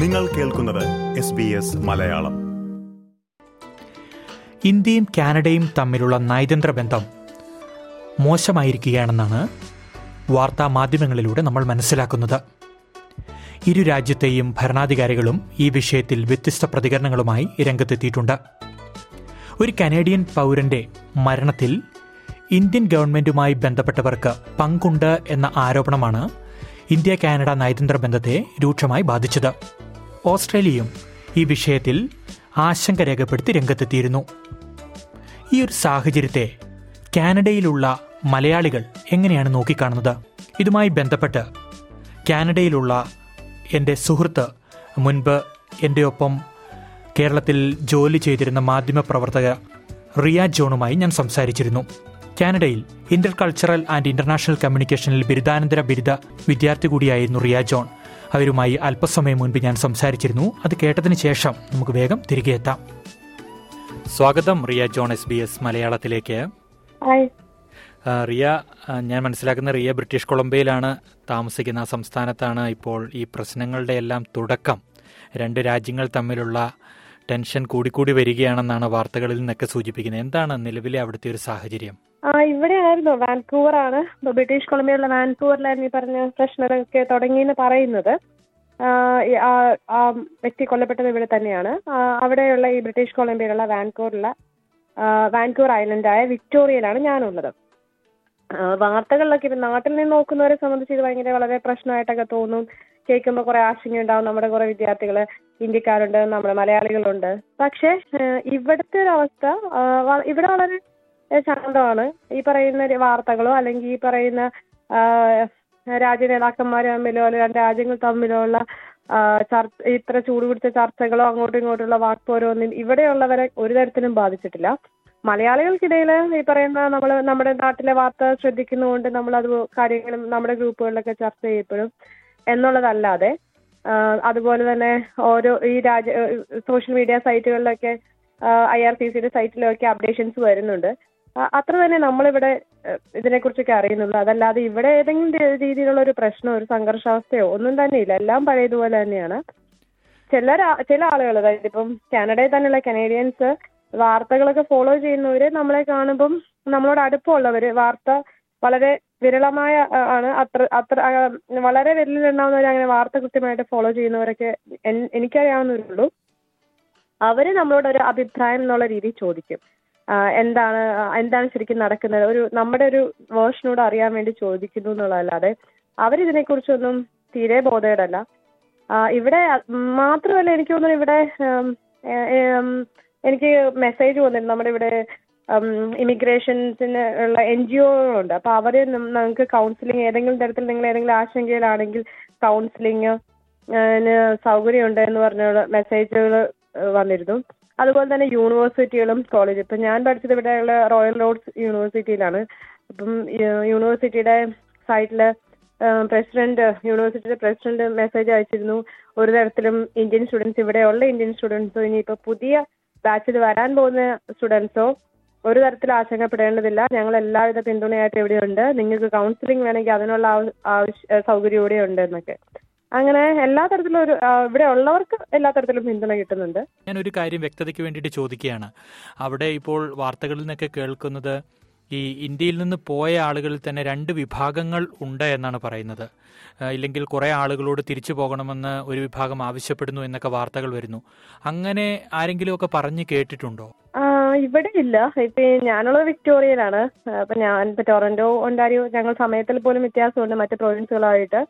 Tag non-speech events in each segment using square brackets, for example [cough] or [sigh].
നിങ്ങൾ കേൾക്കുന്നത് മലയാളം. ഇന്ത്യയും കാനഡയും തമ്മിലുള്ള നയതന്ത്ര ബന്ധം മോശമായിരിക്കുകയാണെന്നാണ് വാർത്താ മാധ്യമങ്ങളിലൂടെ നമ്മൾ മനസ്സിലാക്കുന്നത്. ഇരു രാജ്യത്തെയും ഭരണാധികാരികളും ഈ വിഷയത്തിൽ വ്യത്യസ്ത പ്രതികരണങ്ങളുമായി രംഗത്തെത്തിയിട്ടുണ്ട്. ഒരു കനേഡിയൻ പൗരന്റെ മരണത്തിൽ ഇന്ത്യൻ ഗവൺമെന്റുമായി ബന്ധപ്പെട്ടവർക്ക് പങ്കുണ്ട് എന്ന ആരോപണമാണ് ഇന്ത്യ കാനഡ നയതന്ത്ര ബന്ധത്തെ രൂക്ഷമായി ബാധിച്ചത്. ഓസ്ട്രേലിയയും ഈ വിഷയത്തിൽ ആശങ്ക രേഖപ്പെടുത്തി രംഗത്തെത്തിയിരുന്നു. ഈ ഒരു സാഹചര്യത്തെ കാനഡയിലുള്ള മലയാളികൾ എങ്ങനെയാണ് നോക്കിക്കാണുന്നത്? ഇതുമായി ബന്ധപ്പെട്ട് കാനഡയിലുള്ള എന്റെ സുഹൃത്ത് മുൻപ് എന്റെ ഒപ്പം കേരളത്തിൽ ജോലി ചെയ്തിരുന്ന മാധ്യമപ്രവർത്തക റിയ ജോണുമായി ഞാൻ സംസാരിച്ചിരുന്നു. കാനഡയിൽ ഇന്റർ കൾച്ചറൽ ആൻഡ് ഇന്റർനാഷണൽ കമ്മ്യൂണിക്കേഷനിൽ ബിരുദാനന്തര ബിരുദ വിദ്യാർത്ഥി കൂടിയായിരുന്നു റിയ ജോൺ. അവരുമായി അല്പസമയം മുൻപ് ഞാൻ സംസാരിച്ചിരുന്നു. അത് കേട്ടതിന് ശേഷം നമുക്ക് വേഗം തിരികെ എത്താം. സ്വാഗതം Riya John S B S മലയാളത്തിലേക്ക്. റിയ ഞാൻ മനസ്സിലാക്കുന്ന റിയ ബ്രിട്ടീഷ് കൊളംബിയയിലാണ് താമസിക്കുന്ന സംസ്ഥാനത്താണ് ഇപ്പോൾ ഈ പ്രശ്നങ്ങളുടെ എല്ലാം തുടക്കം. രണ്ട് രാജ്യങ്ങൾ തമ്മിലുള്ള ടെൻഷൻ കൂടിക്കൂടി വരികയാണെന്നാണ് വാർത്തകളിൽ നിന്നൊക്കെ സൂചിപ്പിക്കുന്നത്. എന്താണ് നിലവിലെ അവിടുത്തെ ഒരു സാഹചര്യം? ആ ഇവിടെ ആയിരുന്നു വാൻകൂവർ ആണ് ബ്രിട്ടീഷ് കൊളംബിയയിലുള്ള വാൻകൂവറിലായിരുന്നു ഈ പറഞ്ഞ പ്രശ്നങ്ങളൊക്കെ തുടങ്ങിയെന്ന് പറയുന്നത്. ആ, വ്യക്തി കൊല്ലപ്പെട്ടത് ഇവിടെ തന്നെയാണ്. അവിടെയുള്ള ഈ ബ്രിട്ടീഷ് കൊളംബിയയിലുള്ള വാൻകൂറിലെ വാൻകൂർ ഐലൻഡായ വിക്ടോറിയയിലാണ് ഞാനുള്ളത്. വാർത്തകളിലൊക്കെ ഇപ്പൊ നാട്ടിൽ നിന്ന് നോക്കുന്നവരെ സംബന്ധിച്ച് ഇത് ഭയങ്കര വളരെ പ്രശ്നമായിട്ടൊക്കെ തോന്നും. കേൾക്കുമ്പോൾ കുറെ ആശങ്കയുണ്ടാവും നമ്മുടെ കുറെ വിദ്യാർത്ഥികൾ ഇന്ത്യക്കാരുണ്ട് നമ്മുടെ മലയാളികളുണ്ട്. പക്ഷേ ഇവിടുത്തെ ഒരു അവസ്ഥ ഇവിടെ വളരെ ശാന്തമാണ്. ഈ പറയുന്ന വാർത്തകളോ അല്ലെങ്കിൽ ഈ പറയുന്ന രാജ്യ നേതാക്കന്മാർ തമ്മിലോ അല്ലെങ്കിൽ രാജ്യങ്ങൾ തമ്മിലോ ഉള്ള ചർച്ച ഇത്ര ചൂട് പിടിച്ച ചർച്ചകളോ അങ്ങോട്ടും ഇങ്ങോട്ടുള്ള വാക്പോരോ ഒന്നും ഇവിടെയുള്ളവരെ ഒരു തരത്തിലും ബാധിച്ചിട്ടില്ല. മലയാളികൾക്കിടയിൽ ഈ പറയുന്ന നമ്മൾ നമ്മുടെ നാട്ടിലെ വാർത്ത ശ്രദ്ധിക്കുന്നതുകൊണ്ട് നമ്മൾ അത് കാര്യങ്ങളും നമ്മുടെ ഗ്രൂപ്പുകളിലൊക്കെ ചർച്ച ചെയ്യപ്പെടും എന്നുള്ളതല്ലാതെ അതുപോലെ തന്നെ ഓരോ ഈ രാജ്യ സോഷ്യൽ മീഡിയ സൈറ്റുകളിലൊക്കെ ഐ ആർ സി സിയുടെ സൈറ്റിലൊക്കെ അപ്ഡേഷൻസ് വരുന്നുണ്ട്. അത്ര തന്നെ നമ്മളിവിടെ ഇതിനെക്കുറിച്ചൊക്കെ അറിയുന്നുള്ളൂ അതല്ലാതെ ഇവിടെ ഏതെങ്കിലും രീതിയിലുള്ള ഒരു പ്രശ്നമോ ഒരു സംഘർഷാവസ്ഥയോ ഒന്നും തന്നെ ഇല്ല. എല്ലാം പഴയതുപോലെ തന്നെയാണ്. ചില ചില ആളുകൾ അതായത് ഇപ്പം കാനഡയിൽ തന്നെയുള്ള കനേഡിയൻസ് വാർത്തകളൊക്കെ ഫോളോ ചെയ്യുന്നവര് നമ്മളെ കാണുമ്പം നമ്മളോട് അടുപ്പമുള്ളവര് വാർത്ത വളരെ വിരളമായ ആണ്. അത്ര അത്ര വളരെ വിരലിലുണ്ടാവുന്നവർ അങ്ങനെ വാർത്ത കൃത്യമായിട്ട് ഫോളോ ചെയ്യുന്നവരൊക്കെ എനിക്കറിയാവുന്നവരുള്ളൂ. അവർ നമ്മളോട് ഒരു അഭിപ്രായം എന്നുള്ള രീതിയിൽ ചോദിക്കും. എന്താണ് എന്താണ് ശരിക്കും നടക്കുന്നത്? ഒരു നമ്മുടെ ഒരു വേർഷനോട് അറിയാൻ വേണ്ടി ചോദിക്കുന്നു എന്നുള്ളതല്ലാതെ അവരിതിനെക്കുറിച്ചൊന്നും തീരെ ബോധേടല്ല. ഇവിടെ മാത്രമല്ല എനിക്ക് തോന്നുന്നു ഇവിടെ എനിക്ക് മെസ്സേജ് വന്നിരുന്നു. നമ്മുടെ ഇവിടെ ഇമിഗ്രേഷൻസിന് ഉള്ള എൻ ജി ഒകളുണ്ട്. അപ്പൊ അവർ നം- നമുക്ക് കൗൺസിലിംഗ് ഏതെങ്കിലും തരത്തിൽ നിങ്ങൾ ഏതെങ്കിലും ആശങ്കയിലാണെങ്കിൽ കൗൺസിലിംഗ് സൗകര്യമുണ്ട് എന്ന് പറഞ്ഞുള്ള മെസ്സേജുകൾ വന്നിരുന്നു. അതുപോലെ തന്നെ യൂണിവേഴ്സിറ്റികളും കോളേജ് ഇപ്പൊ ഞാൻ പഠിച്ചത് ഇവിടെയുള്ള റോയൽ റോഡ്സ് യൂണിവേഴ്സിറ്റിയിലാണ് അപ്പം യൂണിവേഴ്സിറ്റിയുടെ സൈറ്റിൽ പ്രസിഡന്റ് യൂണിവേഴ്സിറ്റിയുടെ പ്രസിഡന്റ് മെസ്സേജ് അയച്ചിരുന്നു. ഒരു തരത്തിലും ഇന്ത്യൻ സ്റ്റുഡൻസ് ഇവിടെയുള്ള ഇന്ത്യൻ സ്റ്റുഡൻസോ ഇപ്പൊ പുതിയ ബാച്ചിൽ വരാൻ പോകുന്ന സ്റ്റുഡൻസോ ഒരു തരത്തിൽ ആശങ്കപ്പെടേണ്ടതില്ല. ഞങ്ങൾ എല്ലാവിധ പിന്തുണയായിട്ട് ഇവിടെയുണ്ട്. നിങ്ങൾക്ക് കൗൺസിലിംഗ് വേണമെങ്കിൽ അതിനുള്ള ആവ- ആവശ്യ സൗകര്യം ഇവിടെ ഉണ്ട് എന്നൊക്കെ. അങ്ങനെ എല്ലാ തരത്തിലും ഒരു ഇവിടെ ഉള്ളവർക്ക് എല്ലാ തരത്തിലും പിന്തുണ കിട്ടുന്നുണ്ട്. ഞാൻ ഒരു കാര്യം വ്യക്തതയ്ക്ക് വേണ്ടിയിട്ട് ചോദിക്കുകയാണ്. അവിടെ ഇപ്പോൾ വാർത്തകളിൽ നിന്നൊക്കെ കേൾക്കുന്നത് ഈ ഇന്ത്യയിൽ നിന്ന് പോയ ആളുകളിൽ തന്നെ രണ്ട് വിഭാഗങ്ങൾ ഉണ്ട് എന്നാണ് പറയുന്നത്. ഇല്ലെങ്കിൽ കുറേ ആളുകളോട് തിരിച്ചു പോകണമെന്ന് ഒരു വിഭാഗം ആവശ്യപ്പെടുന്നു എന്നൊക്കെ വാർത്തകൾ വരുന്നു. അങ്ങനെ ആരെങ്കിലും ഒക്കെ പറഞ്ഞു കേട്ടിട്ടുണ്ടോ? ഇവിടെ ഇല്ല. ഇപ്പൊ ഞാനുള്ളത് വിക്ടോറിയയിലാണ്. അപ്പൊ ഞാൻ ഇപ്പൊ ടൊറന്റോ ഒണ്ടാരിയോ ഞങ്ങൾ സമയത്തിൽ പോലും വ്യത്യാസമുണ്ട്. മറ്റു പ്രൊവിൻസുകളായിട്ട്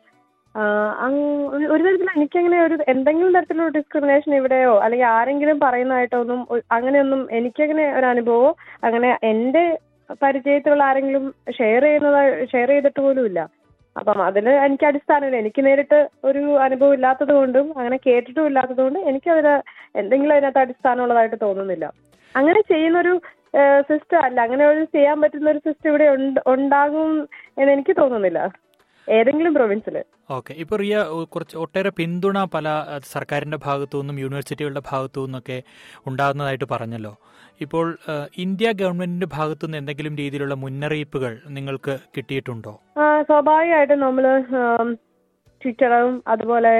ഒരു- തരത്തിൽ എനിക്കങ്ങനെ ഒരു എന്തെങ്കിലും തരത്തിലുള്ള ഡിസ്ക്രിമിനേഷൻ ഇവിടെയോ അല്ലെങ്കിൽ ആരെങ്കിലും പറയുന്നതായിട്ടോ ഒന്നും ഒ- അങ്ങനെയൊന്നും എനിക്കങ്ങനെ ഒരു അനുഭവമോ അങ്ങനെ എന്റെ പരിചയത്തിലുള്ള ആരെങ്കിലും ഷെയർ ചെയ്യുന്നതായി ഷെയർ ചെയ്തിട്ട് പോലും ഇല്ല. അപ്പം അതിൽ എനിക്ക് അടിസ്ഥാനമില്ല. എനിക്ക് നേരിട്ട് ഒരു അനുഭവം ഇല്ലാത്തത് കൊണ്ടും അങ്ങനെ കേട്ടിട്ടും ഇല്ലാത്തത് കൊണ്ടും എനിക്കതിന് എന്തെങ്കിലും അതിനകത്ത് അടിസ്ഥാനമുള്ളതായിട്ട് തോന്നുന്നില്ല. അങ്ങനെ ചെയ്യുന്നൊരു സിസ്റ്റം അല്ല. അങ്ങനെ ഒരു ചെയ്യാൻ പറ്റുന്ന ഒരു സിസ്റ്റം ഇവിടെ ഉണ്ട്- ഉണ്ടാകും എന്ന് എനിക്ക് തോന്നുന്നില്ല. ഏതെങ്കിലും പ്രൊവിൻസിൽ ഓക്കെ. ഇപ്പൊ റിയ കുറച്ച് ഒട്ടേറെ പിന്തുണ പല സർക്കാരിന്റെ ഭാഗത്തു നിന്നും യൂണിവേഴ്സിറ്റികളുടെ ഭാഗത്തു നിന്നൊക്കെ ഉണ്ടാകുന്നതായിട്ട് പറഞ്ഞല്ലോ. ഇപ്പോൾ ഇന്ത്യ ഗവൺമെന്റിന്റെ ഭാഗത്തു നിന്ന് എന്തെങ്കിലും രീതിയിലുള്ള മുന്നറിയിപ്പുകൾ നിങ്ങൾക്ക് കിട്ടിയിട്ടുണ്ടോ? സ്വാഭാവികമായിട്ട് നമ്മൾ ട്വിറ്ററും അതുപോലെ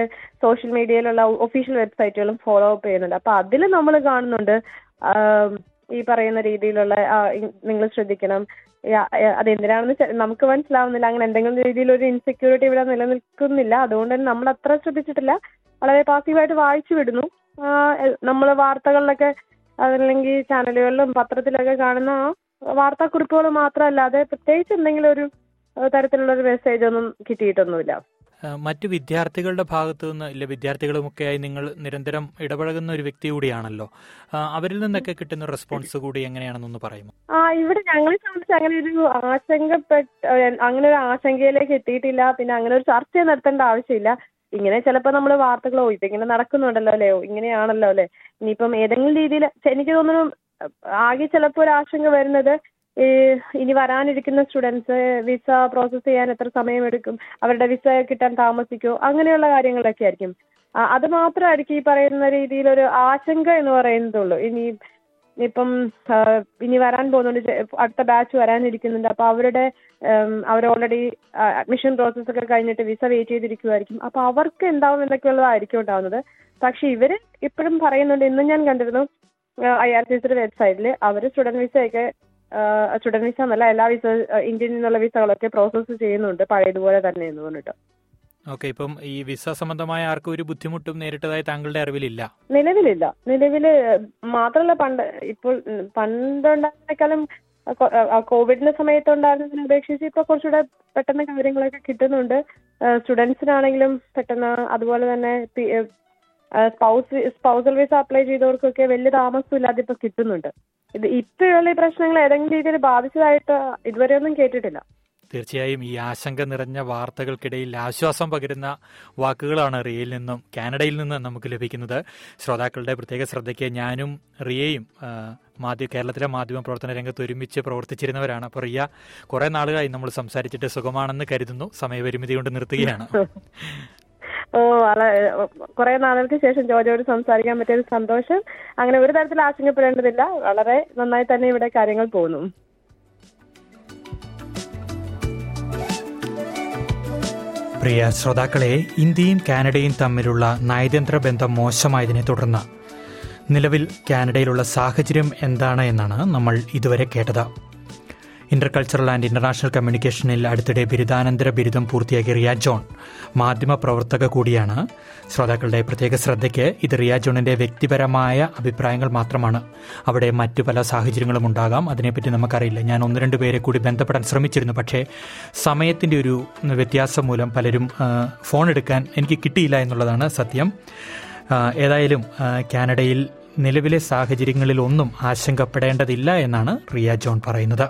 സോഷ്യൽ മീഡിയയിലുള്ള ഒഫീഷ്യൽ വെബ്സൈറ്റുകളും ഫോളോ അപ്പ് ചെയ്യുന്നുണ്ട്. അപ്പൊ അതിൽ നമ്മൾ കാണുന്നുണ്ട് ഈ പറയുന്ന രീതിയിലുള്ള നിങ്ങൾ ശ്രദ്ധിക്കണം. അതെന്തിനാണെന്ന് നമുക്ക് മനസ്സിലാവുന്നില്ല. അങ്ങനെ എന്തെങ്കിലും രീതിയിൽ ഒരു ഇൻസെക്യൂരിറ്റി ഇവിടെ നിലനിൽക്കുന്നില്ല. അതുകൊണ്ട് തന്നെ നമ്മൾ അത്ര ശ്രദ്ധിച്ചിട്ടില്ല. വളരെ പാസീവായിട്ട് വായിച്ചു വിടുന്നു. നമ്മൾ വാർത്തകളിലൊക്കെ അതല്ലെങ്കിൽ ചാനലുകളിലും പത്രത്തിലൊക്കെ കാണുന്ന ആ വാർത്താക്കുറിപ്പുകൾ മാത്രമല്ലാതെ പ്രത്യേകിച്ച് എന്തെങ്കിലും ഒരു തരത്തിലുള്ള ഒരു മെസ്സേജ് ഒന്നും കിട്ടിയിട്ടൊന്നുമില്ല. മറ്റു വിദ്യാർത്ഥികളുടെ ഭാഗത്തു നിന്ന് ഇല്ല വിദ്യാർത്ഥികളുമൊക്കെയായി നിങ്ങൾ നിരന്തരം ഇടപഴകുന്ന ഒരു വ്യക്തി കൂടിയാണല്ലോ. അവരിൽ നിന്നൊക്കെ കിട്ടുന്ന റെസ്പോൺസ് കൂടി എങ്ങനെയാണെന്നൊന്ന് പറയുമോ? ആ ഇവിടെ ഞങ്ങളെ സംബന്ധിച്ച് അങ്ങനെ ഒരു ആശങ്കപ്പെട്ട അങ്ങനെ ഒരു ആശങ്കയിലേക്ക് എത്തിയിട്ടില്ല. പിന്നെ അങ്ങനെ ഒരു ചർച്ച നടത്തേണ്ട ആവശ്യമില്ല. ഇങ്ങനെ ചിലപ്പോൾ നമ്മൾ വാർത്തകളോ ഇതിങ്ങനെ നടക്കുന്നുണ്ടല്ലോ അല്ലേ? ഇങ്ങനെയാണല്ലോ അല്ലേ? ഇനിയിപ്പം ഏതെങ്കിലും രീതിയിൽ എനിക്ക് തോന്നുന്നു ആകെ ചിലപ്പോൾ ഒരു ആശങ്ക വരുന്നത് ഇനി വരാനിരിക്കുന്ന സ്റ്റുഡൻസ് വിസ പ്രോസസ്സ് ചെയ്യാൻ എത്ര സമയമെടുക്കും? അവരുടെ വിസ കിട്ടാൻ താമസിക്കോ? അങ്ങനെയുള്ള കാര്യങ്ങളൊക്കെ ആയിരിക്കും. അത് മാത്രമായിരിക്കും ഈ പറയുന്ന രീതിയിൽ ഒരു ആശങ്ക എന്ന് പറയുന്നതുള്ളൂ. ഇനി ഇപ്പം ഇനി വരാൻ പോകുന്നുണ്ട്. അടുത്ത ബാച്ച് വരാനിരിക്കുന്നുണ്ട്. അപ്പൊ അവരുടെ അവർ ഓൾറെഡി അഡ്മിഷൻ പ്രോസസ് ഒക്കെ കഴിഞ്ഞിട്ട് വിസ വെയിറ്റ് ചെയ്തിരിക്കുമായിരിക്കും അപ്പൊ അവർക്ക് എന്താവും എന്നൊക്കെയുള്ളതായിരിക്കും ഉണ്ടാവുന്നത്. പക്ഷെ ഇവർ ഇപ്പോഴും പറയുന്നുണ്ട്. ഇന്ന് ഞാൻ കണ്ടിരുന്നു ഐ ആർ സി സിയുടെ വെബ്സൈറ്റിൽ അവർ സ്റ്റുഡന്റ് വിസയൊക്കെ സ്റ്റുഡന്റ് വിസ എന്നല്ല എല്ലാ വിസ ഇന്ത്യയിൽ നിന്നുള്ള വിസകളൊക്കെ പ്രോസസ്സ് ചെയ്യുന്നുണ്ട്. പഴയതുപോലെ തന്നെ എന്ന് പറഞ്ഞിട്ട്. ഓക്കെ ഇപ്പം ഈ വിസ സംബന്ധമായ ആർക്കും ഒരു ബുദ്ധിമുട്ടും നേരിട്ടതായി താങ്കളുടെ അറിവിലില്ല? നിലവിലില്ല. നിലവിൽ മാത്രമല്ല പണ്ട് ഇപ്പോൾ പണ്ടുണ്ടായിരുന്നേക്കാളും കോവിഡിന്റെ സമയത്ത് ഉണ്ടായിരുന്നതിനെ അപേക്ഷിച്ച് ഇപ്പൊ കുറച്ചുകൂടെ പെട്ടെന്ന് കാര്യങ്ങളൊക്കെ കിട്ടുന്നുണ്ട്. സ്റ്റുഡൻസിനാണെങ്കിലും പെട്ടെന്ന് അതുപോലെ തന്നെ സ്പൗസ് സ്പൗസൽ വിസ അപ്ലൈ ചെയ്തവർക്കൊക്കെ വലിയ താമസമില്ലാതെ ഇപ്പൊ കിട്ടുന്നുണ്ട്. ഇത് ഇപ്പോഴുള്ള ഈ പ്രശ്നങ്ങൾ ഏതെങ്കിലും രീതിയിൽ ബാധിച്ചതായിട്ട് ഇതുവരെ ഒന്നും കേട്ടിട്ടില്ല. തീർച്ചയായും ഈ ആശങ്ക നിറഞ്ഞ വാർത്തകൾക്കിടയിൽ ആശ്വാസം പകരുന്ന വാക്കുകളാണ് റിയയിൽ നിന്നും കാനഡയിൽ നിന്നും നമുക്ക് ലഭിക്കുന്നത്. ശ്രോതാക്കളുടെ പ്രത്യേക ശ്രദ്ധയ്ക്ക് ഞാനും റിയയും മാധ്യമ മാധ്യ കേരളത്തിലെ മാധ്യമ പ്രവർത്തന രംഗത്ത് ഒരുമിച്ച് പ്രവർത്തിച്ചിരുന്നവരാണ്. അപ്പോൾ റിയ കുറെ നാളുകളായി നമ്മൾ സംസാരിച്ചിട്ട് സുഖമാണെന്ന് കരുതുന്നു. സമയപരിമിതി കൊണ്ട് നിർത്തുകയാണ്. [laughs] ഓ വളരെ കുറെ നാളുകൾക്ക് ശേഷം ജോജോട് സംസാരിക്കാൻ പറ്റിയൊരു സന്തോഷം. അങ്ങനെ ഒരു തരത്തിൽ ആശങ്കപ്പെടേണ്ടതില്ല. വളരെ നന്നായി തന്നെ ഇവിടെ കാര്യങ്ങൾ പോകുന്നു. പ്രിയ ശ്രോതാക്കളെ ഇന്ത്യയും കാനഡയും തമ്മിലുള്ള നയതന്ത്ര ബന്ധം മോശമായതിനെ തുടർന്ന് നിലവിൽ കാനഡയിലുള്ള സാഹചര്യം എന്താണ് എന്നാണ് നമ്മൾ ഇതുവരെ കേട്ടത്. ഇന്റർകൾച്ചറൽ ആൻഡ് ഇന്റർനാഷണൽ കമ്മ്യൂണിക്കേഷനിൽ അടുത്തിടെ ബിരുദാനന്തര ബിരുദം പൂർത്തിയാക്കിയ റിയ ജോൺ മാധ്യമ പ്രവർത്തക കൂടിയാണ്. ശ്രോതാക്കളുടെ പ്രത്യേക ശ്രദ്ധയ്ക്ക് ഇത് റിയ ജോണിന്റെ വ്യക്തിപരമായ അഭിപ്രായങ്ങൾ മാത്രമാണ്. അവിടെ മറ്റു പല സാഹചര്യങ്ങളും ഉണ്ടാകാം. അതിനെപ്പറ്റി നമുക്കറിയില്ല. ഞാൻ ഒന്ന് രണ്ട് പേരെ കൂടി ബന്ധപ്പെടാൻ ശ്രമിച്ചിരുന്നു. പക്ഷേ സമയത്തിന്റെ ഒരു വ്യത്യാസം മൂലം പലരും ഫോൺ എടുക്കാൻ എനിക്ക് കിട്ടിയില്ല എന്നുള്ളതാണ് സത്യം. ഏതായാലും കാനഡയിൽ നിലവിലെ സാഹചര്യങ്ങളിൽ ഒന്നും ആശങ്കപ്പെടേണ്ടതില്ല എന്നാണ് റിയ ജോൺ പറയുന്നത്.